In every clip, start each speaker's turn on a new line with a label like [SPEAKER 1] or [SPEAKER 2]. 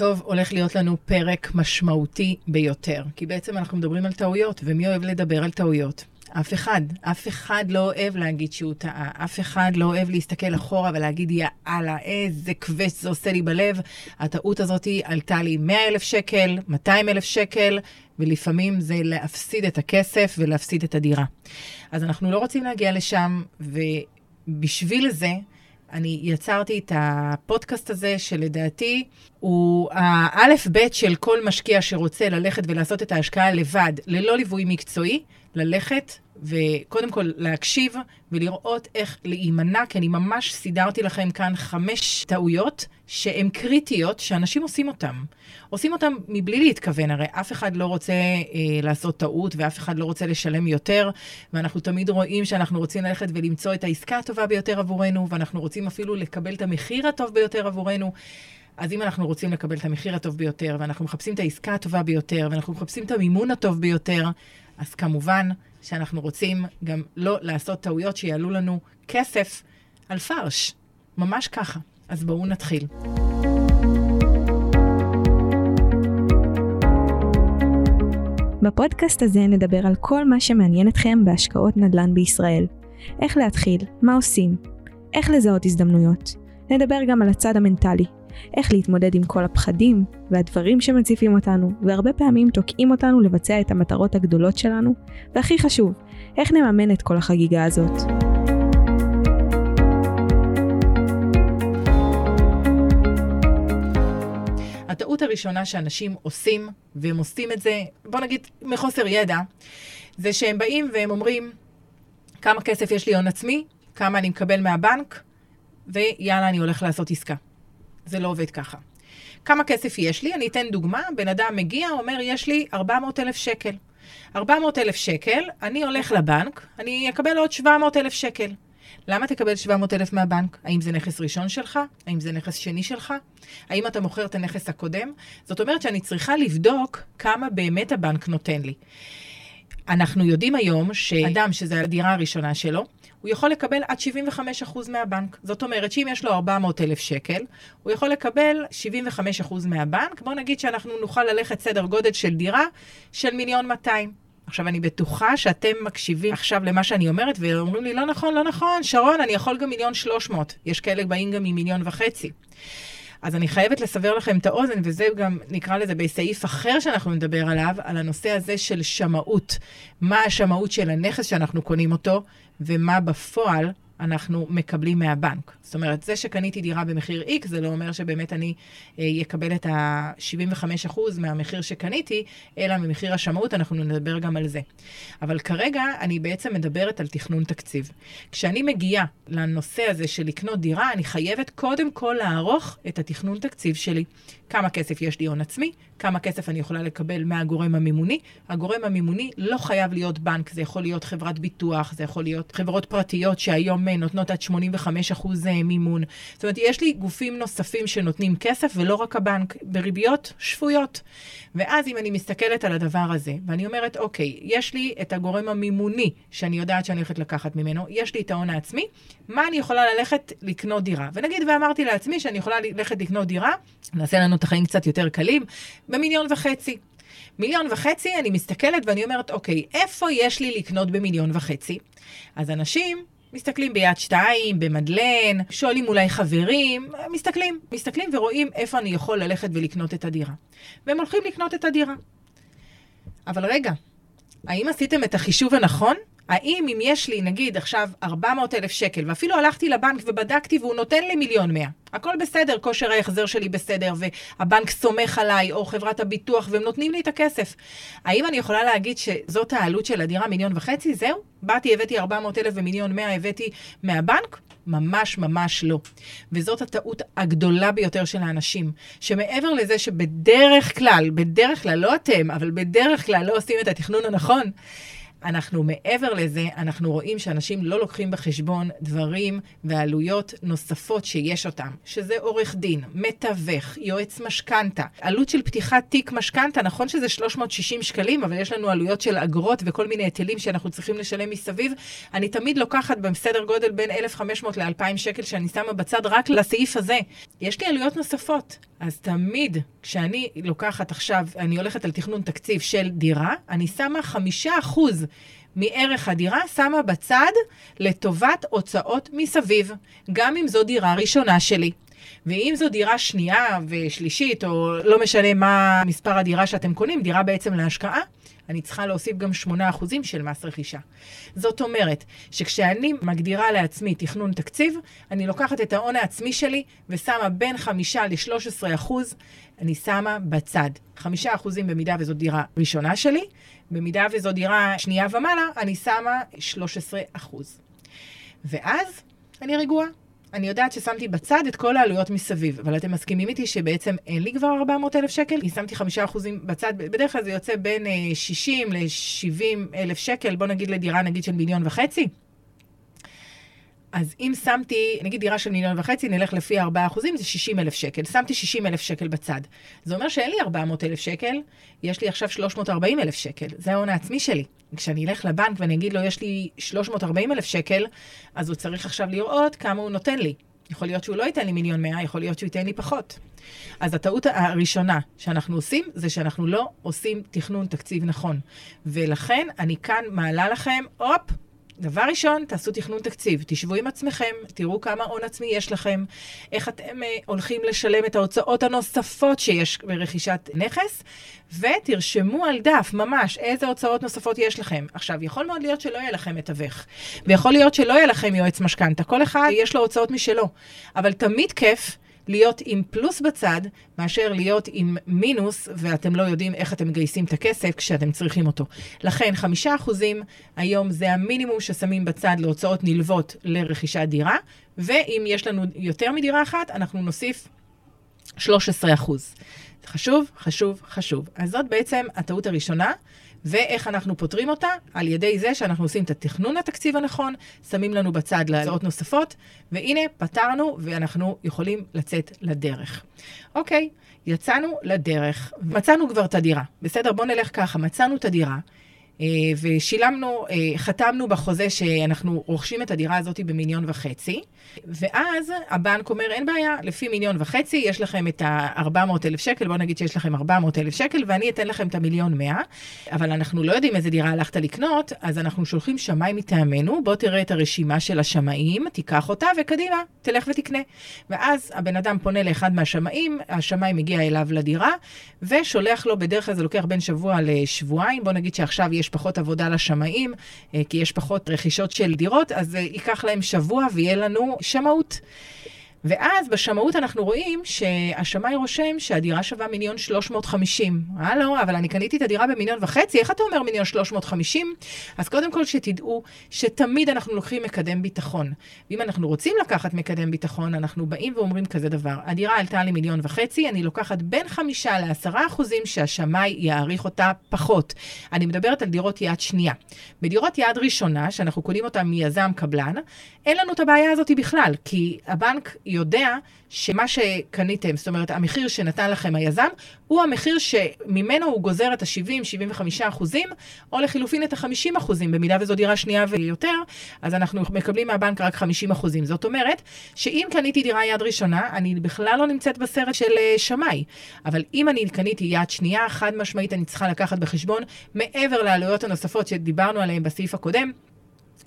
[SPEAKER 1] טוב, הולך להיות לנו פרק משמעותי ביותר, כי בעצם אנחנו מדברים על טעויות, ומי אוהב לדבר על טעויות? אף אחד. אף אחד לא אוהב להגיד שהוא טעה. אף אחד לא אוהב להסתכל אחורה ולהגיד, יאללה, איזה כבש זה עושה לי בלב. הטעות הזאת עלתה לי 100 אלף שקל, 200 אלף שקל, ולפעמים זה להפסיד את הכסף ולהפסיד את הדירה. אז אנחנו לא רוצים להגיע לשם, ובשביל זה, אני יצרתי את הפודקאסט הזה, שלדעתי הוא האלף-בית של כל משקיע שרוצה ללכת ולעשות את ההשקעה לבד, ללא ליווי מקצועי, ללכת וקודם כל להקשיב ולראות איך להימנע, כי אני ממש סידרתי לכם כאן חמש טעויות שהן קריטיות, שאנשים עושים אותן. עושים אותן מבלי להתכוון, הרי אף אחד לא רוצה אה, לעשות טעות ואף אחד לא רוצה לשלם יותר, ואנחנו תמיד רואים שאנחנו רוצים ללכת ולמצוא את העסקה הטובה ביותר עבורנו, ואנחנו רוצים אפילו לקבל את המחיר הטוב ביותר עבורנו. אז אם אנחנו רוצים לקבל את המחיר הטוב ביותר, ואנחנו מחפשים את העסקה הטובה ביותר, ואנחנו מחפשים את המימון הטוב ביותר, אז כמובן שאנחנו רוצים גם לא לעשות טעויות שיעלו לנו כסף על פרש. ממש ככה. אז בואו נתחיל.
[SPEAKER 2] בפודקאסט הזה נדבר על כל מה שמעניין אתכם בהשקעות נדל"ן בישראל. איך להתחיל, מה עושים, איך לזהות הזדמנויות. נדבר גם על הצד המנטלי, איך להתמודד עם כל הפחדים והדברים שמציפים אותנו, והרבה פעמים תוקעים אותנו לבצע את המטרות הגדולות שלנו, והכי חשוב, איך נממן את כל החגיגה הזאת.
[SPEAKER 1] הטעות הראשונה שאנשים עושים, והם עושים את זה, בוא נגיד, מחוסר ידע, זה שהם באים והם אומרים, כמה כסף יש לי הון עצמי, כמה אני מקבל מהבנק, ויאללה, אני הולך לעשות עסקה. זה לא עובד ככה. כמה כסף יש לי? אני אתן דוגמה, בן אדם מגיע, אומר, יש לי 400 אלף שקל. 400 אלף שקל, אני הולך לבנק, אני אקבל עוד 700 אלף שקל. למה תקבל 700 אלף מהבנק? האם זה נכס ראשון שלך? האם זה נכס שני שלך? האם אתה מוכר את הנכס הקודם? זאת אומרת שאני צריכה לבדוק כמה באמת הבנק נותן לי. אנחנו יודעים היום שאדם שזו הדירה הראשונה שלו, הוא יכול לקבל עד 75% מהבנק. זאת אומרת שאם יש לו 400 אלף שקל, הוא יכול לקבל 75% מהבנק. בואו נגיד שאנחנו נוכל ללכת סדר גודל של דירה של מיליון 200. עכשיו, אני בטוחה שאתם מקשיבים עכשיו למה שאני אומרת, ואומרים לי, לא נכון, לא נכון, שרון, אני יכול גם מיליון 300. יש כאלה באים גם ממיליון וחצי. אז אני חייבת לסבר לכם את האוזן, וזה גם, נקרא לזה בסעיף אחר שאנחנו נדבר עליו, על הנושא הזה של שמאות. מה השמאות של הנכס שאנחנו קונים אותו, ומה בפועל אנחנו מקבלים מהבנק. זאת אומרת, זה שקניתי דירה במחיר X, זה לא אומר שבאמת אני אה, אקבל את ה-75% מהמחיר שקניתי, אלא ממחיר השמאות, אנחנו נדבר גם על זה. אבל כרגע אני בעצם מדברת על תכנון תקציב. כשאני מגיעה לנושא הזה של לקנות דירה, אני חייבת קודם כל לערוך את התכנון תקציב שלי. כמה כסף יש לי הון עצמי, כמה כסף אני יכולה לקבל מהגורם המימוני. הגורם המימוני לא חייב להיות בנק, זה יכול להיות חברת ביטוח, זה יכול להיות חברות פרטיות שהיום אה, נותנות עד 85% אה, מימון. זאת אומרת, יש לי גופים נוספים שנותנים כסף, ולא רק הבנק, בריביות שפויות. ואז אם אני מסתכלת על הדבר הזה, ואני אומרת, אוקיי, יש לי את הגורם המימוני, שאני יודעת שאני הולכת לקחת ממנו, יש לי את ההון העצמי, מה אני יכולה ללכת לקנות דירה? ונגיד ואמרתי לעצמי שאני יכולה ללכת לקנות דירה, נעשה לנו את החיים קצת יותר קלים, במיליון וחצי. מיליון וחצי, אני מסתכלת ואני אומרת, אוקיי, איפה יש לי לקנות במיליון וחצי? אז אנשים מסתכלים ביד שתיים, במדלן, שואלים אולי חברים, מסתכלים, מסתכלים ורואים איפה אני יכול ללכת ולקנות את הדירה. והם הולכים לקנות את הדירה. אבל רגע, האם עשיתם את החישוב הנכון? האם אם יש לי, נגיד, עכשיו 400 אלף שקל, ואפילו הלכתי לבנק ובדקתי והוא נותן לי מיליון מאה, הכל בסדר, כושר ההחזר שלי בסדר, והבנק סומך עליי, או חברת הביטוח, והם נותנים לי את הכסף. האם אני יכולה להגיד שזאת העלות של הדירה מיליון וחצי? זהו? באתי, הבאתי 400 אלף ומיליון מאה הבאתי מהבנק? ממש ממש לא. וזאת הטעות הגדולה ביותר של האנשים, שמעבר לזה שבדרך כלל, בדרך כלל, לא אתם, אבל בדרך כלל לא עושים את התכנון הנכון, אנחנו מעבר לזה, אנחנו רואים שאנשים לא לוקחים בחשבון דברים ועלויות נוספות שיש אותם, שזה עורך דין, מתווך, יועץ משכנתה. עלות של פתיחת תיק משכנתה, נכון שזה 360 שקלים, אבל יש לנו עלויות של אגרות וכל מיני היטלים שאנחנו צריכים לשלם מסביב. אני תמיד לוקחת בסדר גודל בין 1,500 ל-2,000 שקל שאני שמה בצד רק לסעיף הזה. יש לי עלויות נוספות, אז תמיד כשאני לוקחת עכשיו, אני הולכת על תכנון תקציב של דירה, אני שמה חמישה אחוז מערך הדירה, שמה בצד לטובת הוצאות מסביב, גם אם זו דירה ראשונה שלי. ואם זו דירה שנייה ושלישית, או לא משנה מה מספר הדירה שאתם קונים, דירה בעצם להשקעה, אני צריכה להוסיף גם 8% של מס רכישה. זאת אומרת, שכשאני מגדירה לעצמי תכנון תקציב, אני לוקחת את ההון העצמי שלי ושמה בין 5 ל-13%, אני שמה בצד. 5% במידה וזו דירה ראשונה שלי, במידה וזו דירה שנייה ומעלה, אני שמה 13%. ואז אני רגועה. אני יודעת ששמתי בצד את כל העלויות מסביב, אבל אתם מסכימים איתי שבעצם אין לי כבר 400 אלף שקל? כי שמתי 5% בצד, בדרך כלל זה יוצא בין 60 אה, ל-70 אלף שקל, בוא נגיד לדירה נגיד של מיליון וחצי. אז אם שמתי, נגיד דירה של מיליון וחצי, נלך לפי 4 אחוזים, זה 60 אלף שקל. שמתי 60 אלף שקל בצד. זה אומר שאין לי 400 אלף שקל, יש לי עכשיו 340 אלף שקל. זה ההון העצמי שלי. כשאני אלך לבנק ואני אגיד לו, יש לי 340 אלף שקל, אז הוא צריך עכשיו לראות כמה הוא נותן לי. יכול להיות שהוא לא ייתן לי מיליון מאה, יכול להיות שהוא ייתן לי פחות. אז הטעות הראשונה שאנחנו עושים, זה שאנחנו לא עושים תכנון תקציב נכון. ולכן אני כאן מעלה לכם, הופ, דבר ראשון, תעשו תכנון תקציב. תשבו עם עצמכם, תראו כמה הון עצמי יש לכם, איך אתם uh, הולכים לשלם את ההוצאות הנוספות שיש ברכישת נכס, ותרשמו על דף ממש איזה הוצאות נוספות יש לכם. עכשיו, יכול מאוד להיות שלא יהיה לכם מתווך, ויכול להיות שלא יהיה לכם יועץ משכנתה. כל אחד יש לו הוצאות משלו, אבל תמיד כיף. להיות עם פלוס בצד, מאשר להיות עם מינוס, ואתם לא יודעים איך אתם מגייסים את הכסף כשאתם צריכים אותו. לכן, חמישה אחוזים היום זה המינימום ששמים בצד להוצאות נלוות לרכישת דירה, ואם יש לנו יותר מדירה אחת, אנחנו נוסיף 13 אחוז. חשוב, חשוב, חשוב. אז זאת בעצם הטעות הראשונה. ואיך אנחנו פותרים אותה? על ידי זה שאנחנו עושים את התכנון התקציב הנכון, שמים לנו בצד להצעות נוספות, והנה, פתרנו ואנחנו יכולים לצאת לדרך. אוקיי, יצאנו לדרך, מצאנו כבר את הדירה. בסדר, בואו נלך ככה, מצאנו את הדירה. אה, ושילמנו, אה, חתמנו בחוזה שאנחנו רוכשים את הדירה הזאת במיליון וחצי, ואז הבנק אומר, אין בעיה, לפי מיליון וחצי יש לכם את ה-400 אלף שקל, בואו נגיד שיש לכם 400 אלף שקל, ואני אתן לכם את המיליון 100, אבל אנחנו לא יודעים איזה דירה הלכת לקנות, אז אנחנו שולחים שמאי מטעמנו, בוא תראה את הרשימה של השמאים, תיקח אותה וקדימה, תלך ותקנה. ואז הבן אדם פונה לאחד מהשמאים, השמאי מגיע אליו לדירה, ושולח לו, בדרך כלל זה לוקח בין שבוע לשבועיים, בוא נגיד שעכשיו יש פחות עבודה לשמאים, אה, כי יש פחות רכישות של דירות, אז אה, ייקח להם שבוע ויהיה לנו שמאות. ואז בשמאות אנחנו רואים שהשמאי רושם שהדירה שווה מיליון שלוש מאות חמישים. הלו, אבל אני קניתי את הדירה במיליון וחצי, איך אתה אומר מיליון שלוש מאות חמישים? אז קודם כל שתדעו שתמיד אנחנו לוקחים מקדם ביטחון. ואם אנחנו רוצים לקחת מקדם ביטחון, אנחנו באים ואומרים כזה דבר, הדירה עלתה לי מיליון וחצי, אני לוקחת בין חמישה לעשרה אחוזים שהשמאי יעריך אותה פחות. אני מדברת על דירות יד שנייה. בדירות יד ראשונה, שאנחנו קונים אותה מיזם קבלן, אין לנו את הבעיה הזאת בכלל, כי הבנק יודע שמה שקניתם, זאת אומרת, המחיר שנתן לכם היזם, הוא המחיר שממנו הוא גוזר את ה-70-75 אחוזים, או לחילופין את ה-50 אחוזים, במידה וזו דירה שנייה ויותר, אז אנחנו מקבלים מהבנק רק 50 אחוזים. זאת אומרת, שאם קניתי דירה יד ראשונה, אני בכלל לא נמצאת בסרט של uh, שמאי. אבל אם אני קניתי יד שנייה, חד משמעית אני צריכה לקחת בחשבון, מעבר לעלויות הנוספות שדיברנו עליהן בסעיף הקודם,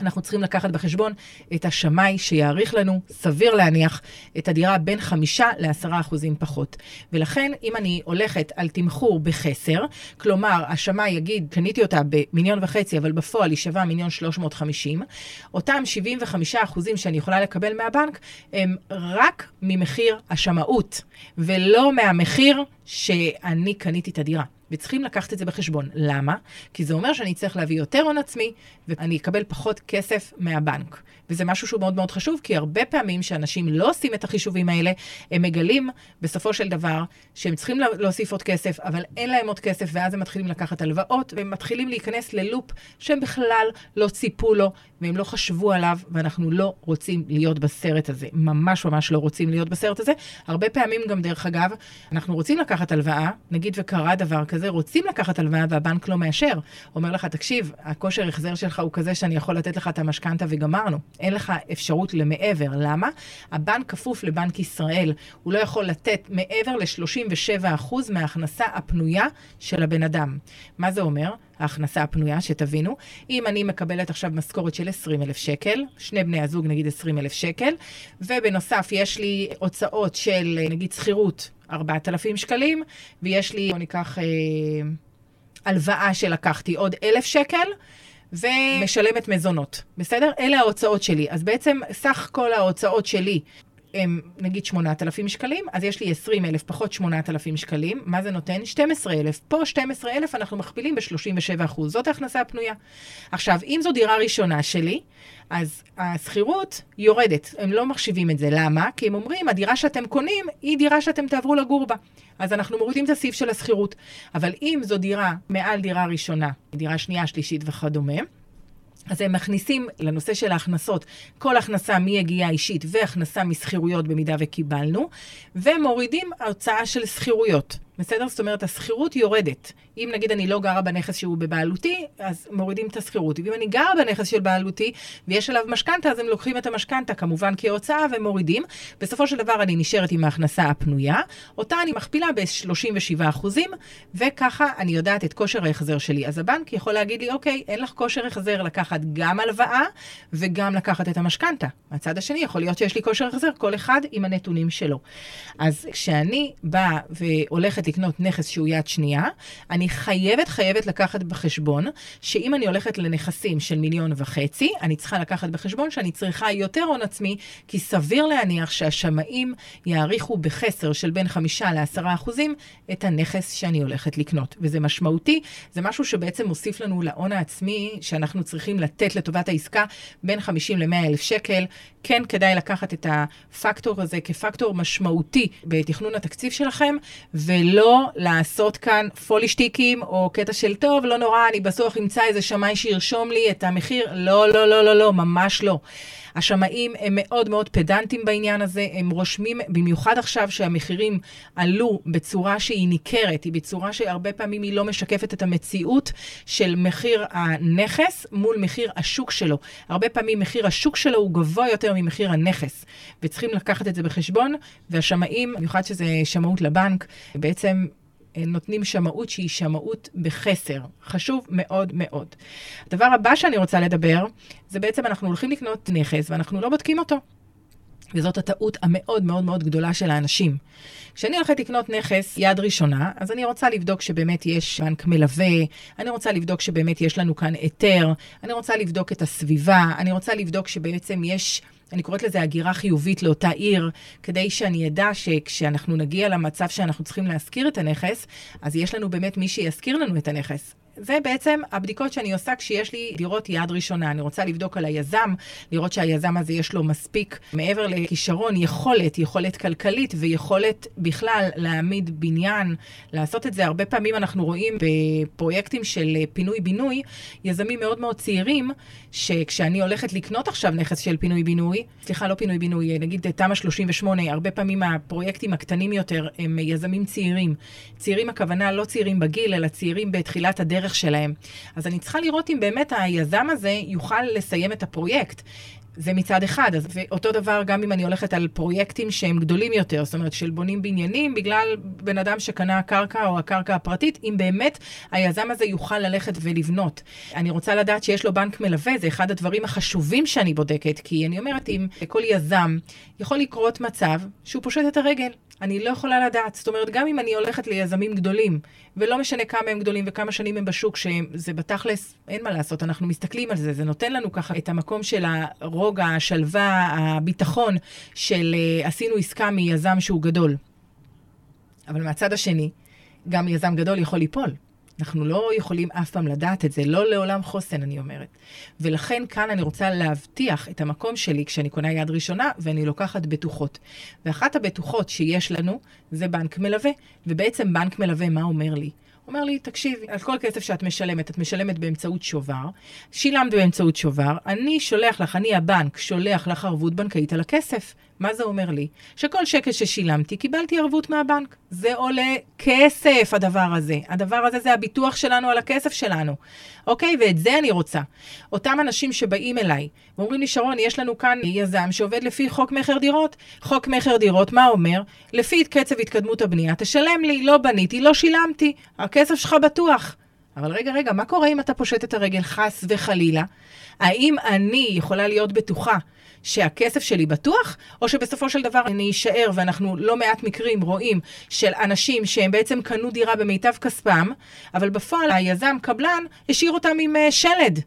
[SPEAKER 1] אנחנו צריכים לקחת בחשבון את השמאי שיעריך לנו, סביר להניח, את הדירה בין חמישה לעשרה אחוזים פחות. ולכן, אם אני הולכת על תמחור בחסר, כלומר, השמאי יגיד, קניתי אותה במיליון וחצי, אבל בפועל היא שווה מיליון שלוש מאות חמישים, אותם 75 אחוזים שאני יכולה לקבל מהבנק, הם רק ממחיר השמאות, ולא מהמחיר שאני קניתי את הדירה. וצריכים לקחת את זה בחשבון. למה? כי זה אומר שאני צריך להביא יותר הון עצמי, ואני אקבל פחות כסף מהבנק. וזה משהו שהוא מאוד מאוד חשוב, כי הרבה פעמים שאנשים לא עושים את החישובים האלה, הם מגלים בסופו של דבר שהם צריכים להוסיף עוד כסף, אבל אין להם עוד כסף, ואז הם מתחילים לקחת הלוואות, והם מתחילים להיכנס ללופ שהם בכלל לא ציפו לו, והם לא חשבו עליו, ואנחנו לא רוצים להיות בסרט הזה. ממש ממש לא רוצים להיות בסרט הזה. הרבה פעמים גם, דרך אגב, אנחנו רוצים לקחת הלוואה, נגיד וקרה דבר כזה, רוצים לקחת הלוואה והבנק לא מאשר. אומר לך, תקשיב, הכושר החזר שלך הוא כזה שאני יכול לתת לך את המשכנתה וגמרנו. אין לך אפשרות למעבר. למה? הבנק כפוף לבנק ישראל. הוא לא יכול לתת מעבר ל-37% מההכנסה הפנויה של הבן אדם. מה זה אומר? ההכנסה הפנויה, שתבינו. אם אני מקבלת עכשיו משכורת של 20,000 שקל, שני בני הזוג נגיד 20,000 שקל, ובנוסף יש לי הוצאות של נגיד שכירות 4,000 שקלים, ויש לי, בוא ניקח אה, הלוואה שלקחתי עוד 1,000 שקל. ומשלמת מזונות, בסדר? אלה ההוצאות שלי. אז בעצם סך כל ההוצאות שלי הם נגיד 8,000 שקלים, אז יש לי 20,000 פחות 8,000 שקלים, מה זה נותן? 12,000. פה 12,000 אנחנו מכפילים ב-37 אחוז, זאת ההכנסה הפנויה. עכשיו, אם זו דירה ראשונה שלי, אז השכירות יורדת, הם לא מחשיבים את זה. למה? כי הם אומרים, הדירה שאתם קונים היא דירה שאתם תעברו לגור בה. אז אנחנו מורידים את הסעיף של השכירות. אבל אם זו דירה מעל דירה ראשונה, דירה שנייה, שלישית וכדומה, אז הם מכניסים לנושא של ההכנסות, כל הכנסה מיגיעה אישית והכנסה משכירויות במידה וקיבלנו, ומורידים הוצאה של שכירויות. בסדר? זאת אומרת, השכירות יורדת. אם נגיד אני לא גרה בנכס שהוא בבעלותי, אז מורידים את השכירות. ואם אני גרה בנכס של בעלותי ויש עליו משכנתה, אז הם לוקחים את המשכנתה כמובן כהוצאה ומורידים. בסופו של דבר אני נשארת עם ההכנסה הפנויה, אותה אני מכפילה ב-37 וככה אני יודעת את כושר ההחזר שלי. אז הבנק יכול להגיד לי, אוקיי, אין לך כושר החזר לקחת גם הלוואה וגם לקחת את המשכנתה. מהצד השני, יכול להיות שיש לי כושר החזר, כל אחד עם הנתונים שלו. אז כשאני באה והולכת הולכת לקנות נכס שהוא יד שנייה, אני חייבת, חייבת לקחת בחשבון שאם אני הולכת לנכסים של מיליון וחצי, אני צריכה לקחת בחשבון שאני צריכה יותר הון עצמי, כי סביר להניח שהשמאים יעריכו בחסר של בין חמישה לעשרה אחוזים את הנכס שאני הולכת לקנות. וזה משמעותי, זה משהו שבעצם מוסיף לנו להון העצמי שאנחנו צריכים לתת לטובת העסקה בין 50 ל-100 אלף שקל. כן כדאי לקחת את הפקטור הזה כפקטור משמעותי בתכנון התקציב שלכם, ולא... לא לעשות כאן פולישטיקים או קטע של טוב, לא נורא, אני בסוף אמצא איזה שמאי שירשום לי את המחיר. לא, לא, לא, לא, לא, ממש לא. השמאים הם מאוד מאוד פדנטים בעניין הזה, הם רושמים, במיוחד עכשיו שהמחירים עלו בצורה שהיא ניכרת, היא בצורה שהרבה פעמים היא לא משקפת את המציאות של מחיר הנכס מול מחיר השוק שלו. הרבה פעמים מחיר השוק שלו הוא גבוה יותר ממחיר הנכס, וצריכים לקחת את זה בחשבון, והשמאים, במיוחד שזה שמאות לבנק, בעצם נותנים שמאות שהיא שמאות בחסר. חשוב מאוד מאוד. הדבר הבא שאני רוצה לדבר, זה בעצם אנחנו הולכים לקנות נכס ואנחנו לא בודקים אותו. וזאת הטעות המאוד מאוד מאוד גדולה של האנשים. כשאני הולכת לקנות נכס יד ראשונה, אז אני רוצה לבדוק שבאמת יש בנק מלווה, אני רוצה לבדוק שבאמת יש לנו כאן היתר, אני רוצה לבדוק את הסביבה, אני רוצה לבדוק שבעצם יש אני קוראת לזה הגירה חיובית לאותה עיר, כדי שאני אדע שכשאנחנו נגיע למצב שאנחנו צריכים להשכיר את הנכס, אז יש לנו באמת מי שישכיר לנו את הנכס. זה בעצם הבדיקות שאני עושה כשיש לי דירות יד ראשונה. אני רוצה לבדוק על היזם, לראות שהיזם הזה יש לו מספיק, מעבר לכישרון, יכולת, יכולת כלכלית ויכולת בכלל להעמיד בניין, לעשות את זה. הרבה פעמים אנחנו רואים בפרויקטים של פינוי-בינוי, יזמים מאוד מאוד צעירים, שכשאני הולכת לקנות עכשיו נכס של פינוי-בינוי, סליחה, לא פינוי-בינוי, נגיד תמ"א 38, הרבה פעמים הפרויקטים הקטנים יותר הם יזמים צעירים. צעירים הכוונה לא צעירים בגיל, אלא צעירים בתחילת הדרך. הדרך שלהם. אז אני צריכה לראות אם באמת היזם הזה יוכל לסיים את הפרויקט. זה מצד אחד, אז ואותו דבר גם אם אני הולכת על פרויקטים שהם גדולים יותר, זאת אומרת של בונים בניינים בגלל בן אדם שקנה קרקע או הקרקע הפרטית, אם באמת היזם הזה יוכל ללכת ולבנות. אני רוצה לדעת שיש לו בנק מלווה, זה אחד הדברים החשובים שאני בודקת, כי אני אומרת, אם לכל יזם יכול לקרות מצב שהוא פושט את הרגל, אני לא יכולה לדעת. זאת אומרת, גם אם אני הולכת ליזמים גדולים, ולא משנה כמה הם גדולים וכמה שנים הם בשוק, שזה בתכלס, אין מה לעשות, אנחנו מסתכלים על זה, זה נותן לנו ככה את המקום של הרוגע, השלווה, הביטחון של uh, עשינו עסקה מיזם שהוא גדול. אבל מהצד השני, גם יזם גדול יכול ליפול. אנחנו לא יכולים אף פעם לדעת את זה, לא לעולם חוסן, אני אומרת. ולכן כאן אני רוצה להבטיח את המקום שלי כשאני קונה יד ראשונה ואני לוקחת בטוחות. ואחת הבטוחות שיש לנו זה בנק מלווה. ובעצם בנק מלווה, מה אומר לי? אומר לי, תקשיבי, על כל כסף שאת משלמת, את משלמת באמצעות שובר, שילמת באמצעות שובר, אני שולח לך, אני הבנק, שולח לך ערבות בנקאית על הכסף. מה זה אומר לי? שכל שקל ששילמתי, קיבלתי ערבות מהבנק. זה עולה כסף, הדבר הזה. הדבר הזה זה הביטוח שלנו על הכסף שלנו. אוקיי? ואת זה אני רוצה. אותם אנשים שבאים אליי ואומרים לי, שרון, יש לנו כאן יזם שעובד לפי חוק מכר דירות. חוק מכר דירות, מה אומר? לפי קצב התקדמות הבנייה, תשלם לי, לא בניתי, לא שילמתי, הכסף שלך בטוח. אבל רגע, רגע, מה קורה אם אתה פושט את הרגל חס וחלילה? האם אני יכולה להיות בטוחה שהכסף שלי בטוח, או שבסופו של דבר אני אשאר, ואנחנו לא מעט מקרים רואים של אנשים שהם בעצם קנו דירה במיטב כספם, אבל בפועל היזם, קבלן, השאיר אותם עם uh, שלד.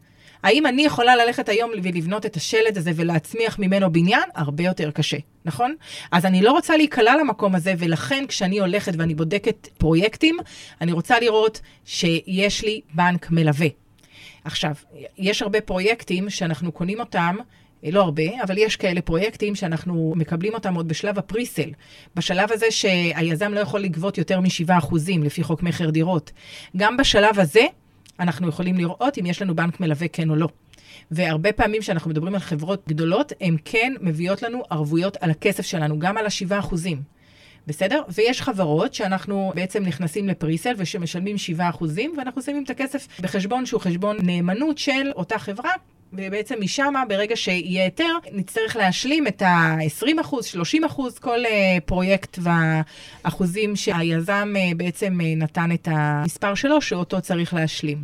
[SPEAKER 1] האם אני יכולה ללכת היום ולבנות את השלד הזה ולהצמיח ממנו בניין? הרבה יותר קשה, נכון? אז אני לא רוצה להיקלע למקום הזה, ולכן כשאני הולכת ואני בודקת פרויקטים, אני רוצה לראות שיש לי בנק מלווה. עכשיו, יש הרבה פרויקטים שאנחנו קונים אותם לא הרבה, אבל יש כאלה פרויקטים שאנחנו מקבלים אותם עוד בשלב הפריסל. בשלב הזה שהיזם לא יכול לגבות יותר מ-7% לפי חוק מכר דירות. גם בשלב הזה אנחנו יכולים לראות אם יש לנו בנק מלווה כן או לא. והרבה פעמים כשאנחנו מדברים על חברות גדולות, הן כן מביאות לנו ערבויות על הכסף שלנו, גם על ה-7%. בסדר? ויש חברות שאנחנו בעצם נכנסים לפריסל ושמשלמים 7%, ואנחנו שמים את הכסף בחשבון שהוא חשבון נאמנות של אותה חברה, ובעצם משם, ברגע שיהיה היתר, נצטרך להשלים את ה-20 30 כל uh, פרויקט והאחוזים שהיזם uh, בעצם uh, נתן את המספר שלו, שאותו צריך להשלים.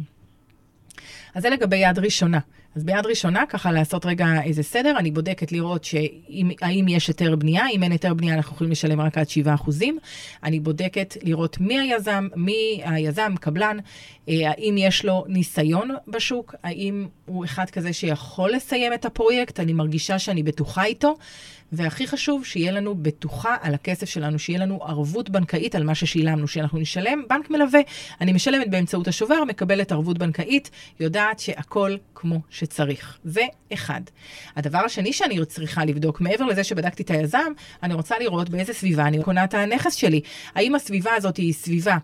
[SPEAKER 1] אז זה לגבי יד ראשונה. אז ביד ראשונה, ככה לעשות רגע איזה סדר, אני בודקת לראות האם יש היתר בנייה, אם אין היתר בנייה אנחנו יכולים לשלם רק עד 7 אחוזים. אני בודקת לראות מי היזם, מי היזם, קבלן, אה, האם יש לו ניסיון בשוק, האם הוא אחד כזה שיכול לסיים את הפרויקט, אני מרגישה שאני בטוחה איתו. והכי חשוב, שיהיה לנו בטוחה על הכסף שלנו, שיהיה לנו ערבות בנקאית על מה ששילמנו, שאנחנו נשלם בנק מלווה. אני משלמת באמצעות השובר, מקבלת ערבות בנקאית, יודעת שהכל כמו שצריך. זה אחד. הדבר השני שאני צריכה לבדוק, מעבר לזה שבדקתי את היזם, אני רוצה לראות באיזה סביבה אני קונה את הנכס שלי. האם הסביבה הזאת היא סביבה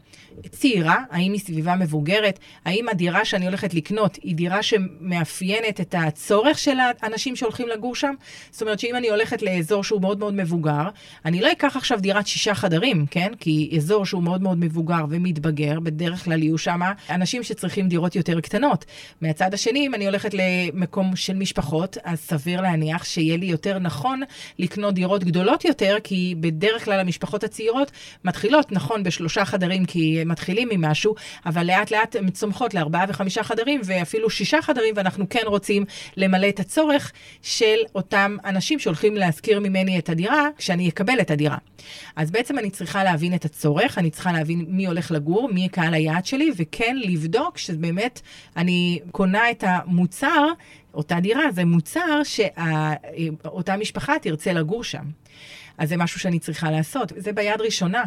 [SPEAKER 1] צעירה? האם היא סביבה מבוגרת? האם הדירה שאני הולכת לקנות היא דירה שמאפיינת את הצורך של האנשים שהולכים לגור שם? זאת אומרת שאם אני הולכת לאזור שהוא מאוד מאוד מבוגר, אני לא אקח עכשיו דירת שישה חדרים, כן? כי אזור שהוא מאוד מאוד מבוגר ומתבגר, בדרך כלל יהיו שם אנשים שצריכים דירות יותר קטנות. מהצד השני, אם אני הולכת למקום של משפחות, אז סביר להניח שיהיה לי יותר נכון לקנות דירות גדולות יותר, כי בדרך כלל המשפחות הצעירות מתחילות, נכון, בשלושה חדרים, כי הם מתחילים ממשהו, אבל לאט לאט הן צומחות לארבעה וחמישה חדרים, ואפילו שישה חדרים, ואנחנו כן רוצים למלא את הצורך של אותם אנשים שהולכים להשכיר ממני את הדירה, כשאני אקבל את הדירה. אז בעצם אני צריכה להבין את הצורך, אני צריכה להבין מי הולך לגור, מי קהל היעד שלי, וכן לבדוק שבאמת אני קונה את המוצר, אותה דירה, זה מוצר שאותה משפחה תרצה לגור שם. אז זה משהו שאני צריכה לעשות, זה ביד ראשונה.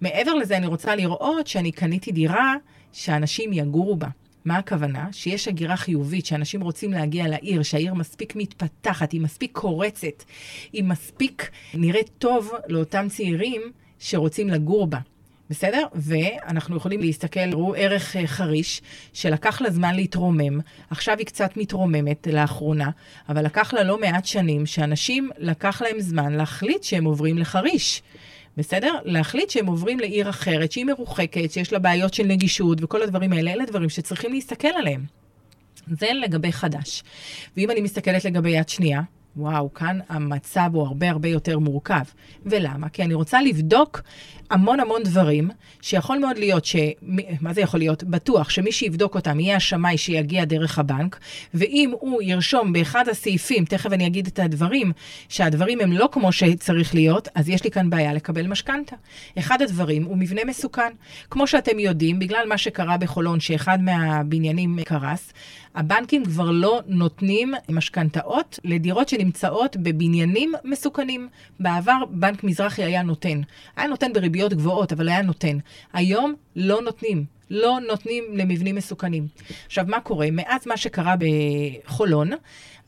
[SPEAKER 1] מעבר לזה, אני רוצה לראות שאני קניתי דירה שאנשים יגורו בה. מה הכוונה? שיש הגירה חיובית, שאנשים רוצים להגיע לעיר, שהעיר מספיק מתפתחת, היא מספיק קורצת, היא מספיק נראית טוב לאותם צעירים שרוצים לגור בה. בסדר? ואנחנו יכולים להסתכל, ראו ערך אה, חריש, שלקח לה זמן להתרומם, עכשיו היא קצת מתרוממת לאחרונה, אבל לקח לה לא מעט שנים שאנשים, לקח להם זמן להחליט שהם עוברים לחריש. בסדר? להחליט שהם עוברים לעיר אחרת, שהיא מרוחקת, שיש לה בעיות של נגישות וכל הדברים האלה, אלה דברים שצריכים להסתכל עליהם. זה לגבי חדש. ואם אני מסתכלת לגבי יד שנייה, וואו, כאן המצב הוא הרבה הרבה יותר מורכב. ולמה? כי אני רוצה לבדוק המון המון דברים, שיכול מאוד להיות ש... מה זה יכול להיות? בטוח שמי שיבדוק אותם יהיה השמאי שיגיע דרך הבנק, ואם הוא ירשום באחד הסעיפים, תכף אני אגיד את הדברים, שהדברים הם לא כמו שצריך להיות, אז יש לי כאן בעיה לקבל משכנתה. אחד הדברים הוא מבנה מסוכן. כמו שאתם יודעים, בגלל מה שקרה בחולון, שאחד מהבניינים קרס, הבנקים כבר לא נותנים משכנתאות לדירות שנמצאות בבניינים מסוכנים. בעבר בנק מזרחי היה נותן. היה נותן בריביות גבוהות, אבל היה נותן. היום לא נותנים. לא נותנים למבנים מסוכנים. עכשיו, מה קורה? מאז מה שקרה בחולון,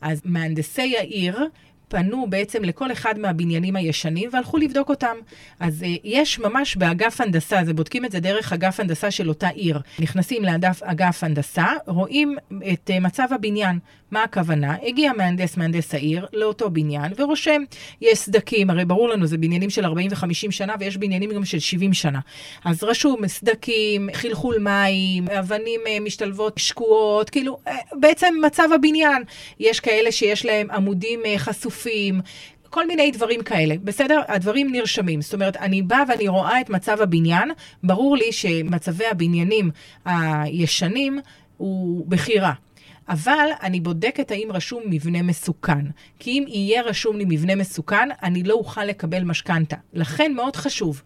[SPEAKER 1] אז מהנדסי העיר פנו בעצם לכל אחד מהבניינים הישנים והלכו לבדוק אותם. אז uh, יש ממש באגף הנדסה, זה בודקים את זה דרך אגף הנדסה של אותה עיר. נכנסים לאגף הנדסה, רואים את uh, מצב הבניין. מה הכוונה? הגיע מהנדס, מהנדס העיר, לאותו בניין, ורושם, יש סדקים, הרי ברור לנו, זה בניינים של 40 ו-50 שנה, ויש בניינים גם של 70 שנה. אז רשום סדקים, חלחול מים, אבנים uh, משתלבות שקועות, כאילו, uh, בעצם מצב הבניין. יש כאלה שיש להם עמודים uh, חשופים, כל מיני דברים כאלה, בסדר? הדברים נרשמים. זאת אומרת, אני באה ואני רואה את מצב הבניין, ברור לי שמצבי הבניינים הישנים הוא בחירה. אבל אני בודקת האם רשום מבנה מסוכן. כי אם יהיה רשום לי מבנה מסוכן, אני לא אוכל לקבל משכנתה. לכן מאוד חשוב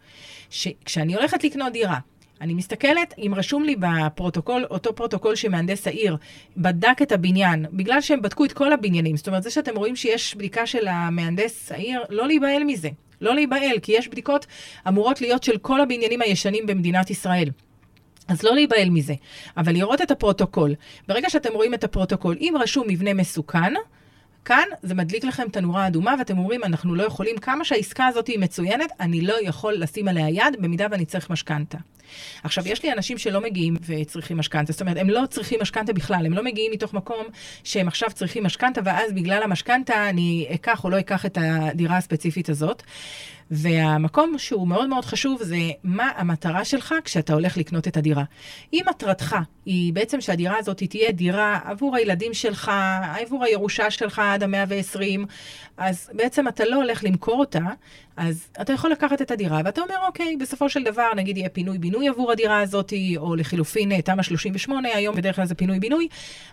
[SPEAKER 1] שכשאני הולכת לקנות דירה, אני מסתכלת, אם רשום לי בפרוטוקול, אותו פרוטוקול שמהנדס העיר בדק את הבניין, בגלל שהם בדקו את כל הבניינים, זאת אומרת, זה שאתם רואים שיש בדיקה של המהנדס העיר, לא להיבהל מזה. לא להיבהל, כי יש בדיקות אמורות להיות של כל הבניינים הישנים במדינת ישראל. אז לא להיבהל מזה, אבל לראות את הפרוטוקול. ברגע שאתם רואים את הפרוטוקול, אם רשום מבנה מסוכן, כאן זה מדליק לכם את הנורה האדומה, ואתם אומרים, אנחנו לא יכולים, כמה שהעסקה הזאת היא מצוינת, אני לא יכול לשים עליה יד, במידה ואני צריך משכנתה. עכשיו, יש לי אנשים שלא מגיעים וצריכים משכנתה, זאת אומרת, הם לא צריכים משכנתה בכלל, הם לא מגיעים מתוך מקום שהם עכשיו צריכים משכנתה, ואז בגלל המשכנתה אני אקח או לא אקח את הדירה הספציפית הזאת. והמקום שהוא מאוד מאוד חשוב זה מה המטרה שלך כשאתה הולך לקנות את הדירה. אם מטרתך היא בעצם שהדירה הזאת תהיה דירה עבור הילדים שלך, עבור הירושה שלך עד המאה ועשרים, אז בעצם אתה לא הולך למכור אותה, אז אתה יכול לקחת את הדירה, ואתה אומר, אוקיי, בסופו של דבר, נגיד יהיה פינוי-בינוי עבור הדירה הזאת, או לחילופין תמ"א 38, היום בדרך כלל זה פינוי-בינוי,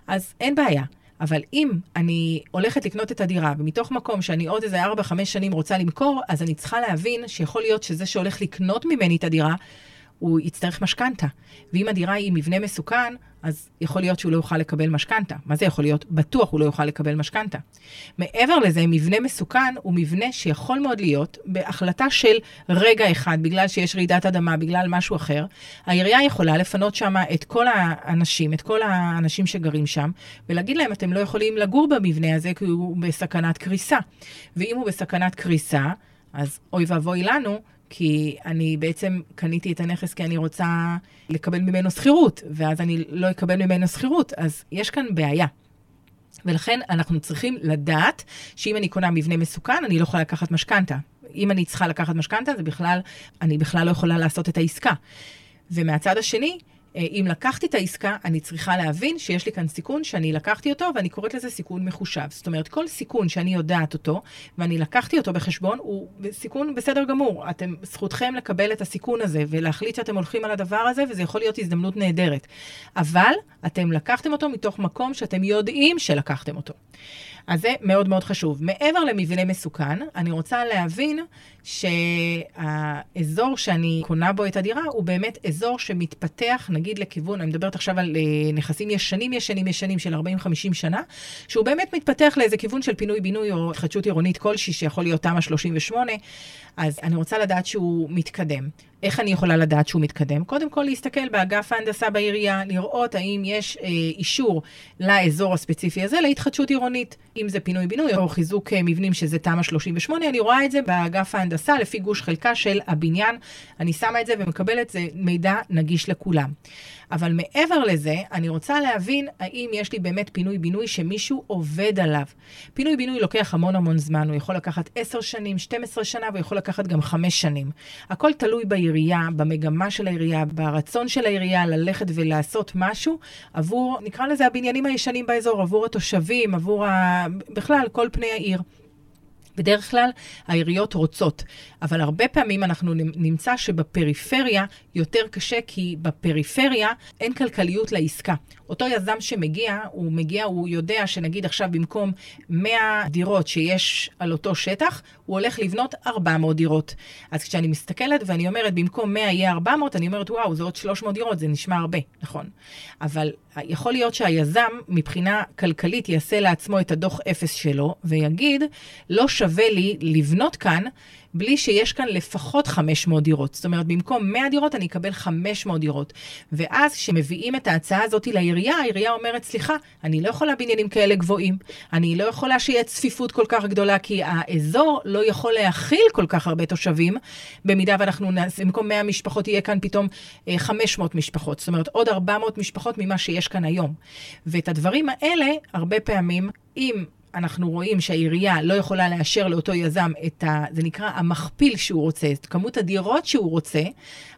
[SPEAKER 1] אז אין בעיה. אבל אם אני הולכת לקנות את הדירה, ומתוך מקום שאני עוד איזה 4-5 שנים רוצה למכור, אז אני צריכה להבין שיכול להיות שזה שהולך לקנות ממני את הדירה, הוא יצטרך משכנתה. ואם הדירה היא מבנה מסוכן, אז יכול להיות שהוא לא יוכל לקבל משכנתה. מה זה יכול להיות? בטוח הוא לא יוכל לקבל משכנתה. מעבר לזה, מבנה מסוכן הוא מבנה שיכול מאוד להיות בהחלטה של רגע אחד, בגלל שיש רעידת אדמה, בגלל משהו אחר. העירייה יכולה לפנות שם את כל האנשים, את כל האנשים שגרים שם, ולהגיד להם, אתם לא יכולים לגור במבנה הזה כי הוא בסכנת קריסה. ואם הוא בסכנת קריסה, אז אוי ואבוי לנו כי אני בעצם קניתי את הנכס כי אני רוצה לקבל ממנו שכירות, ואז אני לא אקבל ממנו שכירות, אז יש כאן בעיה. ולכן אנחנו צריכים לדעת שאם אני קונה מבנה מסוכן, אני לא יכולה לקחת משכנתה. אם אני צריכה לקחת משכנתה, זה בכלל, אני בכלל לא יכולה לעשות את העסקה. ומהצד השני, אם לקחתי את העסקה, אני צריכה להבין שיש לי כאן סיכון שאני לקחתי אותו, ואני קוראת לזה סיכון מחושב. זאת אומרת, כל סיכון שאני יודעת אותו, ואני לקחתי אותו בחשבון, הוא סיכון בסדר גמור. אתם, זכותכם לקבל את הסיכון הזה, ולהחליט שאתם הולכים על הדבר הזה, וזה יכול להיות הזדמנות נהדרת. אבל אתם לקחתם אותו מתוך מקום שאתם יודעים שלקחתם אותו. אז זה מאוד מאוד חשוב. מעבר למבנה מסוכן, אני רוצה להבין שהאזור שאני קונה בו את הדירה הוא באמת אזור שמתפתח, נגיד לכיוון, אני מדברת עכשיו על uh, נכסים ישנים, ישנים, ישנים של 40-50 שנה, שהוא באמת מתפתח לאיזה כיוון של פינוי-בינוי או התחדשות עירונית כלשהי, שיכול להיות תמ"א 38, אז אני רוצה לדעת שהוא מתקדם. איך אני יכולה לדעת שהוא מתקדם? קודם כל להסתכל באגף ההנדסה בעירייה, לראות האם יש אה, אישור לאזור הספציפי הזה להתחדשות עירונית. אם זה פינוי-בינוי או חיזוק אה, מבנים שזה תמ"א 38, אני רואה את זה באגף ההנדסה לפי גוש חלקה של הבניין. אני שמה את זה ומקבלת, זה מידע נגיש לכולם. אבל מעבר לזה, אני רוצה להבין האם יש לי באמת פינוי-בינוי שמישהו עובד עליו. פינוי-בינוי לוקח המון המון זמן, הוא יכול לקחת 10 שנים, 12 שנה, והוא יכול לקחת גם 5 שנים. הכל תלוי בעירייה, במגמה של העירייה, ברצון של העירייה ללכת ולעשות משהו עבור, נקרא לזה הבניינים הישנים באזור, עבור התושבים, עבור ה... בכלל, כל פני העיר. בדרך כלל העיריות רוצות, אבל הרבה פעמים אנחנו נמצא שבפריפריה יותר קשה, כי בפריפריה אין כלכליות לעסקה. אותו יזם שמגיע, הוא מגיע, הוא יודע שנגיד עכשיו במקום 100 דירות שיש על אותו שטח, הוא הולך לבנות 400 דירות. אז כשאני מסתכלת ואני אומרת, במקום 100 יהיה 400, אני אומרת, וואו, זה עוד 300 דירות, זה נשמע הרבה, נכון. אבל יכול להיות שהיזם, מבחינה כלכלית, יעשה לעצמו את הדוח אפס שלו, ויגיד, לא שווה לי לבנות כאן בלי שיש כאן לפחות 500 דירות. זאת אומרת, במקום 100 דירות אני אקבל 500 דירות. ואז כשמביאים את ההצעה הזאת לעירייה, העירייה אומרת, סליחה, אני לא יכולה בניינים כאלה גבוהים, אני לא יכולה שיהיה צפיפות כל כך גדולה, כי האזור לא יכול להכיל כל כך הרבה תושבים, במידה ואנחנו נעשה, במקום 100 משפחות יהיה כאן פתאום 500 אה, משפחות. זאת אומרת, עוד 400 משפחות ממה שיש כאן היום. ואת הדברים האלה, הרבה פעמים, אם אנחנו רואים שהעירייה לא יכולה לאשר לאותו יזם את ה... זה נקרא המכפיל שהוא רוצה, את כמות הדירות שהוא רוצה,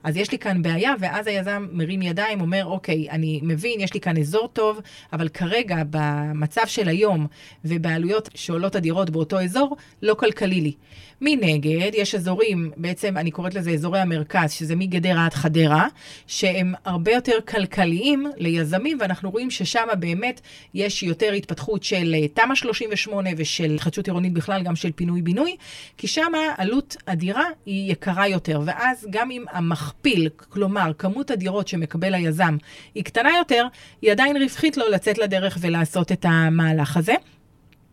[SPEAKER 1] אז יש לי כאן בעיה, ואז היזם מרים ידיים, אומר, אוקיי, אני מבין, יש לי כאן אזור טוב, אבל כרגע, במצב של היום ובעלויות שעולות הדירות באותו אזור, לא כלכלי לי. מנגד, יש אזורים, בעצם אני קוראת לזה אזורי המרכז, שזה מגדרה עד חדרה, שהם הרבה יותר כלכליים ליזמים, ואנחנו רואים ששם באמת יש יותר התפתחות של אה, תמ"א 38 ושל התחדשות עירונית בכלל, גם של פינוי-בינוי, כי שם עלות הדירה היא יקרה יותר, ואז גם אם המכפיל, כלומר, כמות הדירות שמקבל היזם היא קטנה יותר, היא עדיין רווחית לו לצאת לדרך ולעשות את המהלך הזה.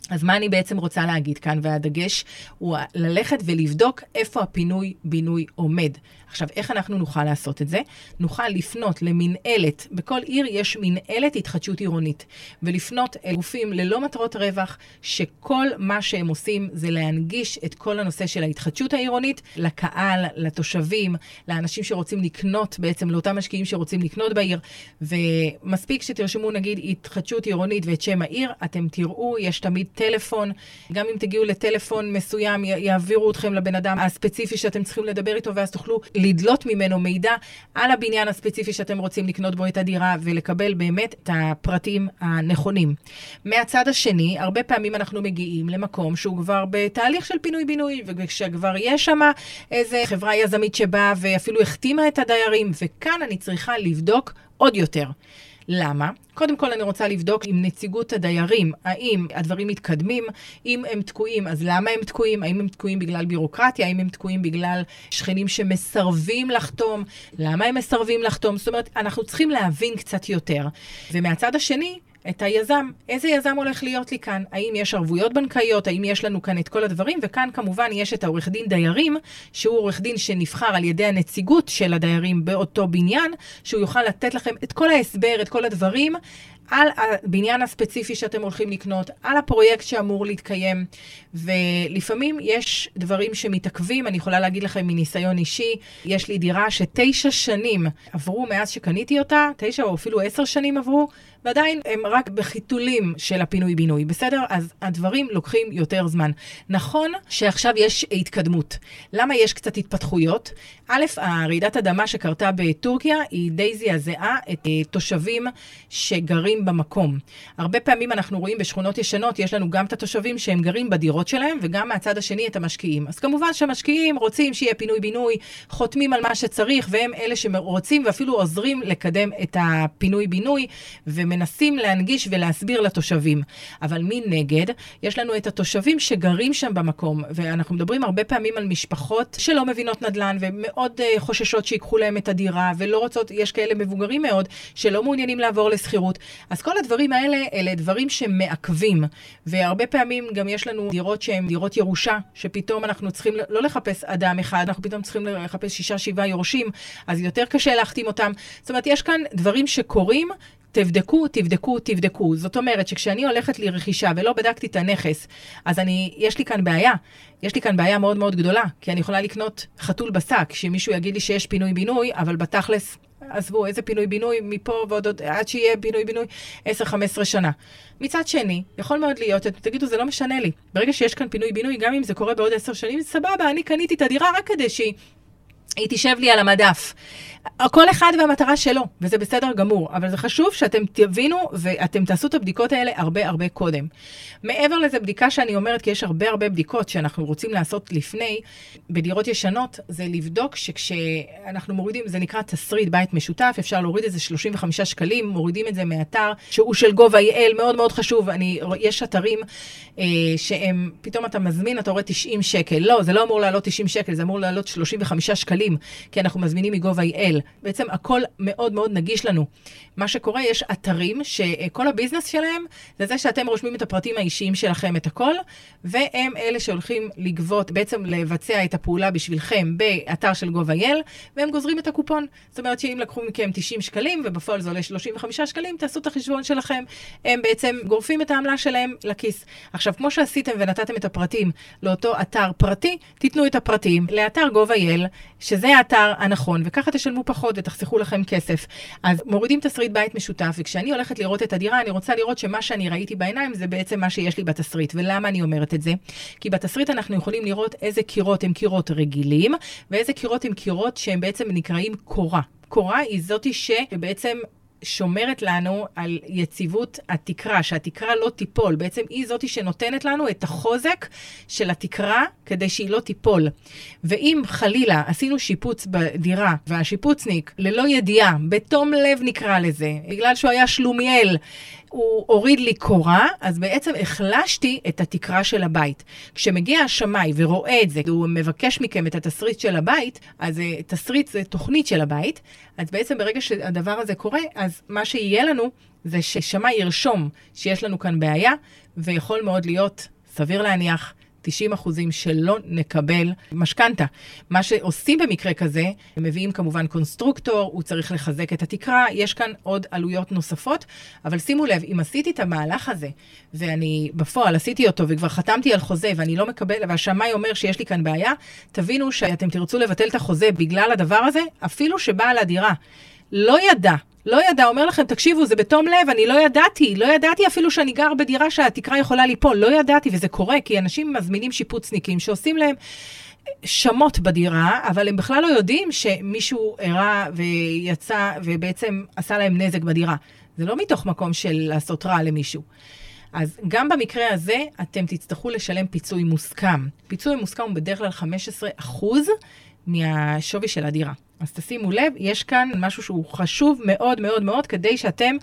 [SPEAKER 1] אז מה אני בעצם רוצה להגיד כאן, והדגש הוא ללכת ולבדוק איפה הפינוי-בינוי עומד. עכשיו, איך אנחנו נוכל לעשות את זה? נוכל לפנות למנהלת, בכל עיר יש מנהלת התחדשות עירונית, ולפנות אל גופים ללא מטרות רווח, שכל מה שהם עושים זה להנגיש את כל הנושא של ההתחדשות העירונית לקהל, לתושבים, לאנשים שרוצים לקנות, בעצם לאותם משקיעים שרוצים לקנות בעיר, ומספיק שתרשמו נגיד התחדשות עירונית ואת שם העיר, אתם תראו, יש תמיד טלפון, גם אם תגיעו לטלפון מסוים, יעבירו אתכם לבן אדם הספציפי שאתם צריכים לדבר איתו, ואז תוכלו לדלות ממנו מידע על הבניין הספציפי שאתם רוצים לקנות בו את הדירה ולקבל באמת את הפרטים הנכונים. מהצד השני, הרבה פעמים אנחנו מגיעים למקום שהוא כבר בתהליך של פינוי-בינוי, וכשכבר יש שם איזה חברה יזמית שבאה ואפילו החתימה את הדיירים, וכאן אני צריכה לבדוק עוד יותר. למה? קודם כל אני רוצה לבדוק עם נציגות הדיירים, האם הדברים מתקדמים, אם הם תקועים, אז למה הם תקועים? האם הם תקועים בגלל בירוקרטיה? האם הם תקועים בגלל שכנים שמסרבים לחתום? למה הם מסרבים לחתום? זאת אומרת, אנחנו צריכים להבין קצת יותר. ומהצד השני, את היזם. איזה יזם הולך להיות לי כאן? האם יש ערבויות בנקאיות? האם יש לנו כאן את כל הדברים? וכאן כמובן יש את העורך דין דיירים, שהוא עורך דין שנבחר על ידי הנציגות של הדיירים באותו בניין, שהוא יוכל לתת לכם את כל ההסבר, את כל הדברים. על הבניין הספציפי שאתם הולכים לקנות, על הפרויקט שאמור להתקיים, ולפעמים יש דברים שמתעכבים, אני יכולה להגיד לכם מניסיון אישי, יש לי דירה שתשע שנים עברו מאז שקניתי אותה, תשע או אפילו עשר שנים עברו, ועדיין הם רק בחיתולים של הפינוי-בינוי, בסדר? אז הדברים לוקחים יותר זמן. נכון שעכשיו יש התקדמות. למה יש קצת התפתחויות? א', הרעידת אדמה שקרתה בטורקיה היא די זעזעה את אה, תושבים שגרים במקום. הרבה פעמים אנחנו רואים בשכונות ישנות, יש לנו גם את התושבים שהם גרים בדירות שלהם, וגם מהצד השני את המשקיעים. אז כמובן שהמשקיעים רוצים שיהיה פינוי-בינוי, חותמים על מה שצריך, והם אלה שרוצים ואפילו עוזרים לקדם את הפינוי-בינוי, ומנסים להנגיש ולהסביר לתושבים. אבל מנגד, יש לנו את התושבים שגרים שם במקום, ואנחנו מדברים הרבה פעמים על משפחות שלא מבינות נדל"ן, מאוד uh, חוששות שיקחו להם את הדירה, ולא רוצות, יש כאלה מבוגרים מאוד, שלא מעוניינים לעבור לשכירות. אז כל הדברים האלה, אלה דברים שמעכבים. והרבה פעמים גם יש לנו דירות שהן דירות ירושה, שפתאום אנחנו צריכים לא לחפש אדם אחד, אנחנו פתאום צריכים לחפש שישה, שבעה יורשים, אז יותר קשה להחתים אותם. זאת אומרת, יש כאן דברים שקורים, תבדקו, תבדקו, תבדקו. זאת אומרת שכשאני הולכת לרכישה ולא בדקתי את הנכס, אז אני, יש לי כאן בעיה. יש לי כאן בעיה מאוד מאוד גדולה, כי אני יכולה לקנות חתול בשק, שמישהו יגיד לי שיש פינוי-בינוי, אבל בתכלס, עזבו, איזה פינוי-בינוי מפה ועוד עוד, עד שיהיה פינוי-בינוי 10-15 שנה. מצד שני, יכול מאוד להיות, תגידו, זה לא משנה לי. ברגע שיש כאן פינוי-בינוי, גם אם זה קורה בעוד 10 שנים, סבבה, אני קניתי את הדירה רק כדי שהיא... היא תשב לי על המדף. כל אחד והמטרה שלו, וזה בסדר גמור, אבל זה חשוב שאתם תבינו ואתם תעשו את הבדיקות האלה הרבה הרבה קודם. מעבר לזה, בדיקה שאני אומרת, כי יש הרבה הרבה בדיקות שאנחנו רוצים לעשות לפני, בדירות ישנות, זה לבדוק שכשאנחנו מורידים, זה נקרא תסריט בית משותף, אפשר להוריד איזה 35 שקלים, מורידים את זה מאתר שהוא של gov.il, מאוד מאוד חשוב, אני, יש אתרים אה, שהם, פתאום אתה מזמין, אתה רואה 90 שקל. לא, זה לא אמור לעלות 90 שקל, זה אמור לעלות 35 שקלים, כי אנחנו מזמינים מ-gov.il. gov.il. בעצם הכל מאוד מאוד נגיש לנו. מה שקורה, יש אתרים שכל הביזנס שלהם זה זה שאתם רושמים את הפרטים האישיים שלכם, את הכל, והם אלה שהולכים לגבות, בעצם לבצע את הפעולה בשבילכם באתר של gov.il, והם גוזרים את הקופון. זאת אומרת שאם לקחו מכם 90 שקלים, ובפועל זה עולה 35 שקלים, תעשו את החשבון שלכם. הם בעצם גורפים את העמלה שלהם לכיס. עכשיו, כמו שעשיתם ונתתם את הפרטים לאותו אתר פרטי, תיתנו את הפרטים לאתר gov.il, שזה האתר הנכון, וככה תשלמו פחות ותחסכו לכם כסף. אז מורידים תסריט בית משותף, וכשאני הולכת לראות את הדירה, אני רוצה לראות שמה שאני ראיתי בעיניים זה בעצם מה שיש לי בתסריט. ולמה אני אומרת את זה? כי בתסריט אנחנו יכולים לראות איזה קירות הם קירות רגילים, ואיזה קירות הם קירות שהם בעצם נקראים קורה. קורה היא זאתי שבעצם שומרת לנו על יציבות התקרה, שהתקרה לא תיפול. בעצם היא זאתי שנותנת לנו את החוזק של התקרה כדי שהיא לא תיפול. ואם חלילה עשינו שיפוץ בדירה, והשיפוצניק, ללא ידיעה, בתום לב נקרא לזה, בגלל שהוא היה שלומיאל, הוא הוריד לי קורה, אז בעצם החלשתי את התקרה של הבית. כשמגיע השמאי ורואה את זה, הוא מבקש מכם את התסריט של הבית, אז uh, תסריט זה תוכנית של הבית, אז בעצם ברגע שהדבר הזה קורה, אז מה שיהיה לנו זה ששמאי ירשום שיש לנו כאן בעיה, ויכול מאוד להיות, סביר להניח, 90 אחוזים שלא נקבל משכנתה. מה שעושים במקרה כזה, הם מביאים כמובן קונסטרוקטור, הוא צריך לחזק את התקרה, יש כאן עוד עלויות נוספות, אבל שימו לב, אם עשיתי את המהלך הזה, ואני בפועל עשיתי אותו וכבר חתמתי על חוזה ואני לא מקבל, והשמאי אומר שיש לי כאן בעיה, תבינו שאתם תרצו לבטל את החוזה בגלל הדבר הזה, אפילו שבעל הדירה לא ידע לא ידע, אומר לכם, תקשיבו, זה בתום לב, אני לא ידעתי, לא ידעתי אפילו שאני גר בדירה שהתקרה יכולה ליפול, לא ידעתי, וזה קורה, כי אנשים מזמינים שיפוצניקים שעושים להם שמות בדירה, אבל הם בכלל לא יודעים שמישהו הראה ויצא ובעצם עשה להם נזק בדירה. זה לא מתוך מקום של לעשות רע למישהו. אז גם במקרה הזה, אתם תצטרכו לשלם פיצוי מוסכם. פיצוי מוסכם הוא בדרך כלל 15% מהשווי של הדירה. אז תשימו לב, יש כאן משהו שהוא חשוב מאוד מאוד מאוד, כדי שאתם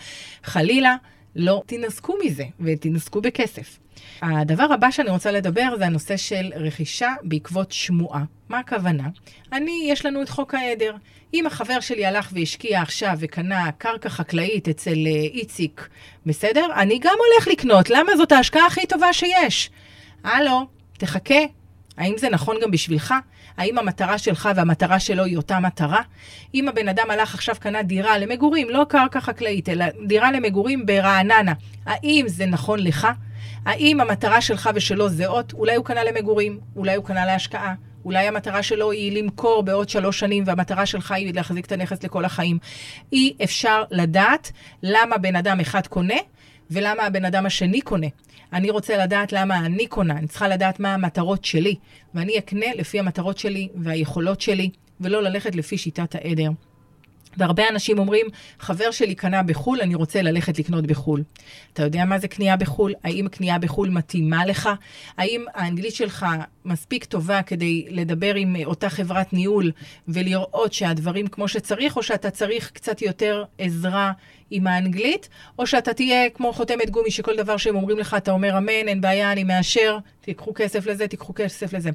[SPEAKER 1] חלילה לא תינזקו מזה ותינזקו בכסף. הדבר הבא שאני רוצה לדבר זה הנושא של רכישה בעקבות שמועה. מה הכוונה? אני, יש לנו את חוק העדר. אם החבר שלי הלך והשקיע עכשיו וקנה קרקע חקלאית אצל אה, איציק, בסדר? אני גם הולך לקנות. למה זאת ההשקעה הכי טובה שיש? הלו, תחכה. האם זה נכון גם בשבילך? האם המטרה שלך והמטרה שלו היא אותה מטרה? אם הבן אדם הלך עכשיו קנה דירה למגורים, לא קרקע חקלאית, אלא דירה למגורים ברעננה, האם זה נכון לך? האם המטרה שלך ושלו זהות? אולי הוא קנה למגורים, אולי הוא קנה להשקעה. אולי המטרה שלו היא למכור בעוד שלוש שנים, והמטרה שלך היא להחזיק את הנכס לכל החיים. אי אפשר לדעת למה בן אדם אחד קונה ולמה הבן אדם השני קונה. אני רוצה לדעת למה אני קונה, אני צריכה לדעת מה המטרות שלי, ואני אקנה לפי המטרות שלי והיכולות שלי, ולא ללכת לפי שיטת העדר. והרבה אנשים אומרים, חבר שלי קנה בחו"ל, אני רוצה ללכת לקנות בחו"ל. אתה יודע מה זה קנייה בחו"ל? האם קנייה בחו"ל מתאימה לך? האם האנגלית שלך מספיק טובה כדי לדבר עם אותה חברת ניהול ולראות שהדברים כמו שצריך, או שאתה צריך קצת יותר עזרה עם האנגלית, או שאתה תהיה כמו חותמת גומי, שכל דבר שהם אומרים לך, אתה אומר אמן, אין בעיה, אני מאשר, תיקחו כסף לזה, תיקחו כסף לזה.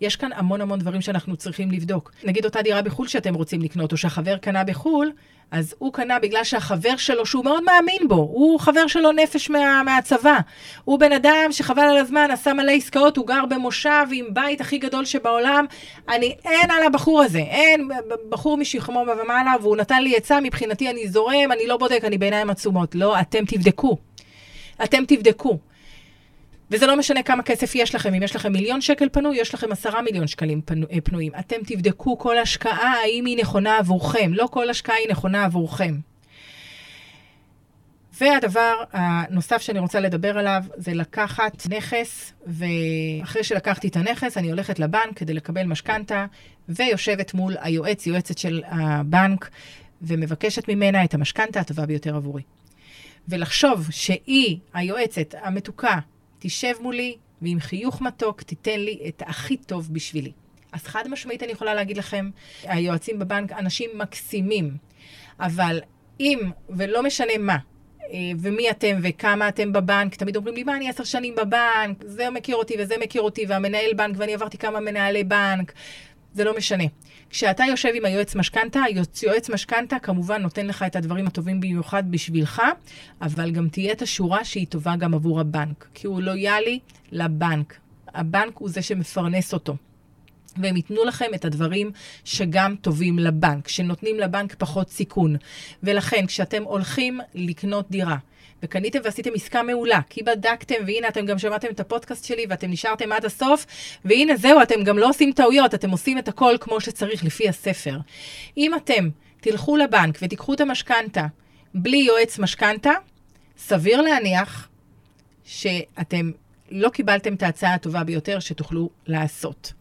[SPEAKER 1] יש כאן המון המון דברים שאנחנו צריכים לבדוק. נגיד אותה דירה בחו"ל שאתם רוצים לקנות, או שהחבר קנה בחו"ל, אז הוא קנה בגלל שהחבר שלו, שהוא מאוד מאמין בו, הוא חבר שלו נפש מה, מהצבא. הוא בן אדם שחבל על הזמן, עשה מלא עסקאות, הוא גר במושב עם בית הכי גדול שבעולם. אני, אין על הבחור הזה, אין בחור משכמו ומעלה, והוא נתן לי עצה, מבחינתי אני זורם, אני לא בודק, אני בעיניים עצומות. לא, אתם תבדקו. אתם תבדקו. וזה לא משנה כמה כסף יש לכם, אם יש לכם מיליון שקל פנוי, יש לכם עשרה מיליון שקלים פנו, אה, פנויים. אתם תבדקו כל השקעה, האם היא נכונה עבורכם. לא כל השקעה היא נכונה עבורכם. והדבר הנוסף שאני רוצה לדבר עליו זה לקחת נכס, ואחרי שלקחתי את הנכס, אני הולכת לבנק כדי לקבל משכנתה, ויושבת מול היועץ, יועצת של הבנק, ומבקשת ממנה את המשכנתה הטובה ביותר עבורי. ולחשוב שהיא, היועצת המתוקה, תשב מולי, ועם חיוך מתוק תיתן לי את הכי טוב בשבילי. אז חד משמעית אני יכולה להגיד לכם, היועצים בבנק אנשים מקסימים, אבל אם, ולא משנה מה, אה, ומי אתם וכמה אתם בבנק, תמיד אומרים לי, מה, אני עשר שנים בבנק, זה מכיר אותי וזה מכיר אותי, והמנהל בנק, ואני עברתי כמה מנהלי בנק. זה לא משנה. כשאתה יושב עם היועץ משכנתה, יועץ משכנתה כמובן נותן לך את הדברים הטובים במיוחד בשבילך, אבל גם תהיה את השורה שהיא טובה גם עבור הבנק, כי הוא לויאלי לבנק. הבנק הוא זה שמפרנס אותו. והם ייתנו לכם את הדברים שגם טובים לבנק, שנותנים לבנק פחות סיכון. ולכן, כשאתם הולכים לקנות דירה, וקניתם ועשיתם עסקה מעולה, כי בדקתם, והנה אתם גם שמעתם את הפודקאסט שלי ואתם נשארתם עד הסוף, והנה זהו, אתם גם לא עושים טעויות, אתם עושים את הכל כמו שצריך, לפי הספר. אם אתם תלכו לבנק ותיקחו את המשכנתה בלי יועץ משכנתה, סביר להניח שאתם לא קיבלתם את ההצעה הטובה ביותר שתוכלו לעשות.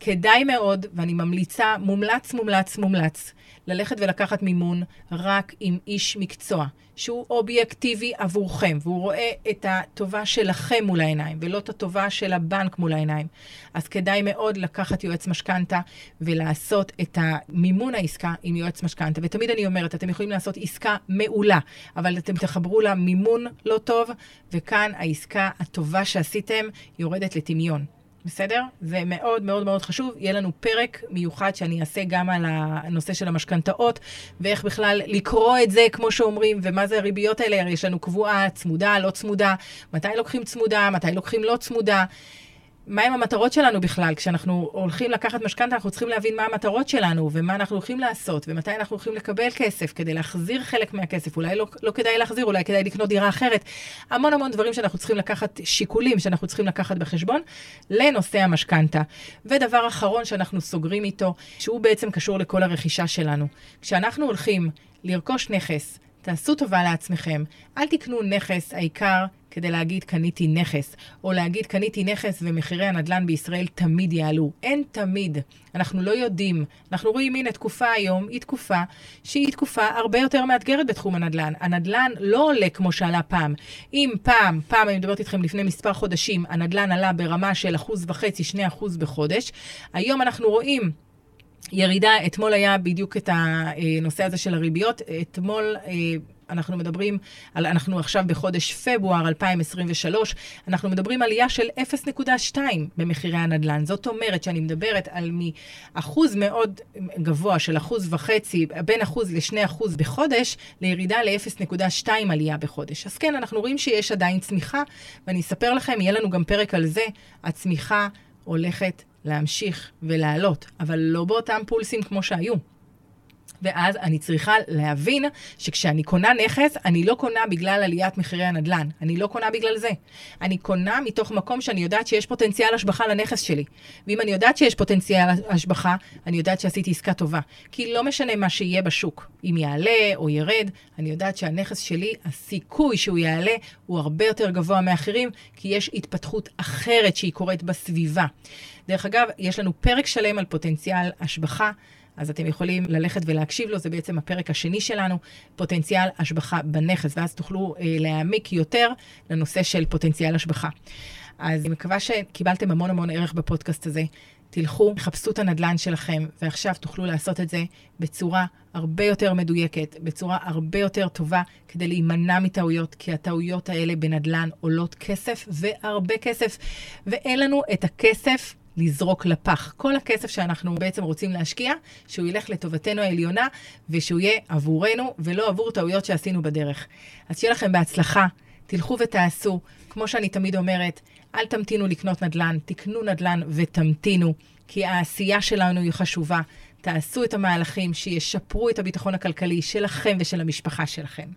[SPEAKER 1] כדאי מאוד, ואני ממליצה, מומלץ, מומלץ, מומלץ, ללכת ולקחת מימון רק עם איש מקצוע, שהוא אובייקטיבי עבורכם, והוא רואה את הטובה שלכם מול העיניים, ולא את הטובה של הבנק מול העיניים. אז כדאי מאוד לקחת יועץ משכנתה ולעשות את המימון העסקה עם יועץ משכנתה. ותמיד אני אומרת, אתם יכולים לעשות עסקה מעולה, אבל אתם תחברו לה מימון לא טוב, וכאן העסקה הטובה שעשיתם יורדת לטמיון. בסדר? זה מאוד מאוד מאוד חשוב. יהיה לנו פרק מיוחד שאני אעשה גם על הנושא של המשכנתאות, ואיך בכלל לקרוא את זה, כמו שאומרים, ומה זה הריביות האלה. הרי יש לנו קבועה, צמודה, לא צמודה, מתי לוקחים צמודה, מתי לוקחים לא צמודה. מהם המטרות שלנו בכלל. כשאנחנו הולכים לקחת משכנתה, אנחנו צריכים להבין מה המטרות שלנו, ומה אנחנו הולכים לעשות, ומתי אנחנו הולכים לקבל כסף כדי להחזיר חלק מהכסף. אולי לא, לא כדאי להחזיר, אולי כדאי לקנות דירה אחרת. המון המון דברים שאנחנו צריכים לקחת, שיקולים שאנחנו צריכים לקחת בחשבון לנושא המשכנתה. ודבר אחרון שאנחנו סוגרים איתו, שהוא בעצם קשור לכל הרכישה שלנו. כשאנחנו הולכים לרכוש נכס, תעשו טובה לעצמכם, אל תקנו נכס, העיקר כדי להגיד קניתי נכס, או להגיד קניתי נכס ומחירי הנדל"ן בישראל תמיד יעלו. אין תמיד. אנחנו לא יודעים. אנחנו רואים, הנה, תקופה היום היא תקופה שהיא תקופה הרבה יותר מאתגרת בתחום הנדל"ן. הנדל"ן לא עולה כמו שעלה פעם. אם פעם, פעם אני מדברת איתכם לפני מספר חודשים, הנדל"ן עלה ברמה של אחוז וחצי, שני אחוז בחודש, היום אנחנו רואים ירידה, אתמול היה בדיוק את הנושא הזה של הריביות. אתמול... אה, אנחנו מדברים על, אנחנו עכשיו בחודש פברואר 2023, אנחנו מדברים עלייה של 0.2 במחירי הנדל"ן. זאת אומרת שאני מדברת על מאחוז מאוד גבוה של אחוז וחצי, בין אחוז לשני אחוז בחודש, לירידה ל-0.2 עלייה בחודש. אז כן, אנחנו רואים שיש עדיין צמיחה, ואני אספר לכם, יהיה לנו גם פרק על זה, הצמיחה הולכת להמשיך ולעלות, אבל לא באותם פולסים כמו שהיו. ואז אני צריכה להבין שכשאני קונה נכס, אני לא קונה בגלל עליית מחירי הנדל"ן. אני לא קונה בגלל זה. אני קונה מתוך מקום שאני יודעת שיש פוטנציאל השבחה לנכס שלי. ואם אני יודעת שיש פוטנציאל השבחה, אני יודעת שעשיתי עסקה טובה. כי לא משנה מה שיהיה בשוק, אם יעלה או ירד, אני יודעת שהנכס שלי, הסיכוי שהוא יעלה הוא הרבה יותר גבוה מאחרים, כי יש התפתחות אחרת שהיא קורית בסביבה. דרך אגב, יש לנו פרק שלם על פוטנציאל השבחה. אז אתם יכולים ללכת ולהקשיב לו, זה בעצם הפרק השני שלנו, פוטנציאל השבחה בנכס, ואז תוכלו אה, להעמיק יותר לנושא של פוטנציאל השבחה. אז אני מקווה שקיבלתם המון המון ערך בפודקאסט הזה. תלכו, חפשו את הנדלן שלכם, ועכשיו תוכלו לעשות את זה בצורה הרבה יותר מדויקת, בצורה הרבה יותר טובה, כדי להימנע מטעויות, כי הטעויות האלה בנדלן עולות כסף והרבה כסף, ואין לנו את הכסף לזרוק לפח. כל הכסף שאנחנו בעצם רוצים להשקיע, שהוא ילך לטובתנו העליונה, ושהוא יהיה עבורנו, ולא עבור טעויות שעשינו בדרך. אז שיהיה לכם בהצלחה, תלכו ותעשו. כמו שאני תמיד אומרת, אל תמתינו לקנות נדל"ן, תקנו נדל"ן ותמתינו, כי העשייה שלנו היא חשובה. תעשו את המהלכים שישפרו את הביטחון הכלכלי שלכם ושל המשפחה שלכם.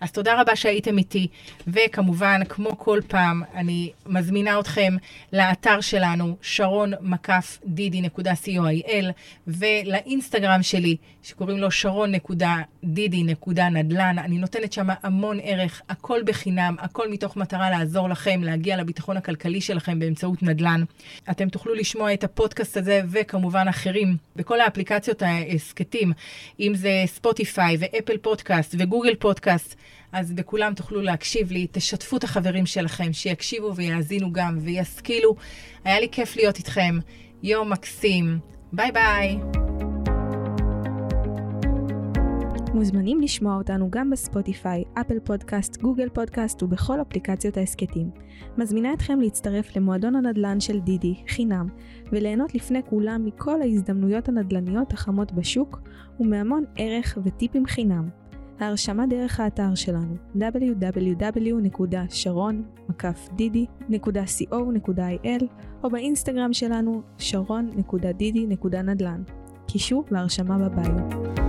[SPEAKER 1] אז תודה רבה שהייתם איתי, וכמובן, כמו כל פעם, אני מזמינה אתכם לאתר שלנו, שרון מקף דידי.co.il, ולאינסטגרם שלי, שקוראים לו שרון.דידי.נדל"ן. אני נותנת שם המון ערך, הכל בחינם, הכל מתוך מטרה לעזור לכם להגיע לביטחון הכלכלי שלכם באמצעות נדל"ן. אתם תוכלו לשמוע את הפודקאסט הזה, וכמובן אחרים, בכל האפליקציות ההסכתים, אם זה ספוטיפיי ואפל פודקאסט וגוגל פודקאסט. אז בכולם תוכלו להקשיב לי, תשתפו את החברים שלכם, שיקשיבו ויאזינו גם וישכילו. היה לי כיף להיות איתכם. יום מקסים. ביי ביי.
[SPEAKER 2] מוזמנים לשמוע אותנו גם ב Spotify, Apple Podcast, Google Podcast ובכל אפליקציות ההסכתים. מזמינה אתכם להצטרף למועדון הנדל"ן של דידי, חינם, וליהנות לפני כולם מכל ההזדמנויות הנדל"ניות החמות בשוק, ומהמון ערך וטיפים חינם. ההרשמה דרך האתר שלנו www.sharon.didi.co.il או באינסטגרם שלנו sharon.didi.נדל"ן. קישור להרשמה בביו.